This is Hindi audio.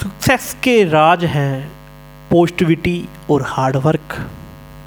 सक्सेस के राज हैं पॉजिटिविटी और हार्डवर्क